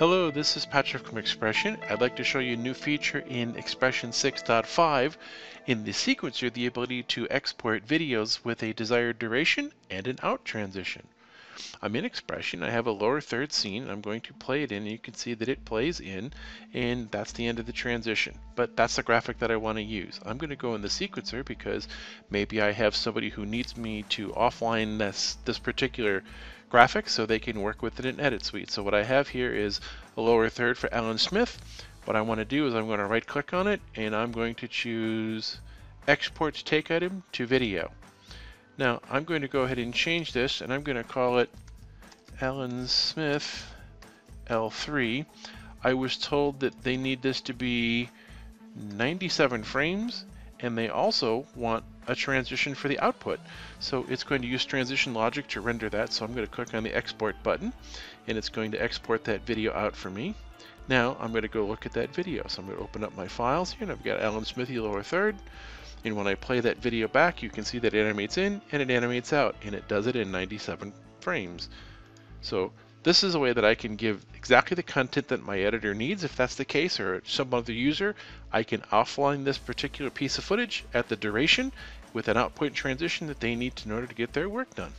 Hello, this is Patrick from XPression. I'd like to show you a new feature in XPression 6.5. In the sequencer, the ability to export videos with a desired duration and an out transition. I'm in XPression, I have a lower third scene, I'm going to play it in, and you can see that it plays in, and that's the end of the transition. But that's the graphic that I want to use. I'm going to go in the sequencer because maybe I have somebody who needs me to offline this, this particular graphic so they can work with it in Edit Suite. So what I have here is a lower third for Alan Smith. What I want to do is I'm going to right click on it and I'm going to choose Export Take Item to Video. Now I'm going to go ahead and change this and I'm going to call it Alan Smith L3. I was told that they need this to be 97 frames and they also want a transition for the output. So it's going to use transition logic to render that. So I'm going to click on the export button and it's going to export that video out for me. Now I'm going to go look at that video. So I'm going to open up my files here and I've got Alan Smithy lower third. And when I play that video back, you can see that it animates in and it animates out and it does it in 97 frames. So this is a way that I can give exactly the content that my editor needs. If that's the case, or some other user, I can offline this particular piece of footage at the duration with an output transition that they need in order to get their work done.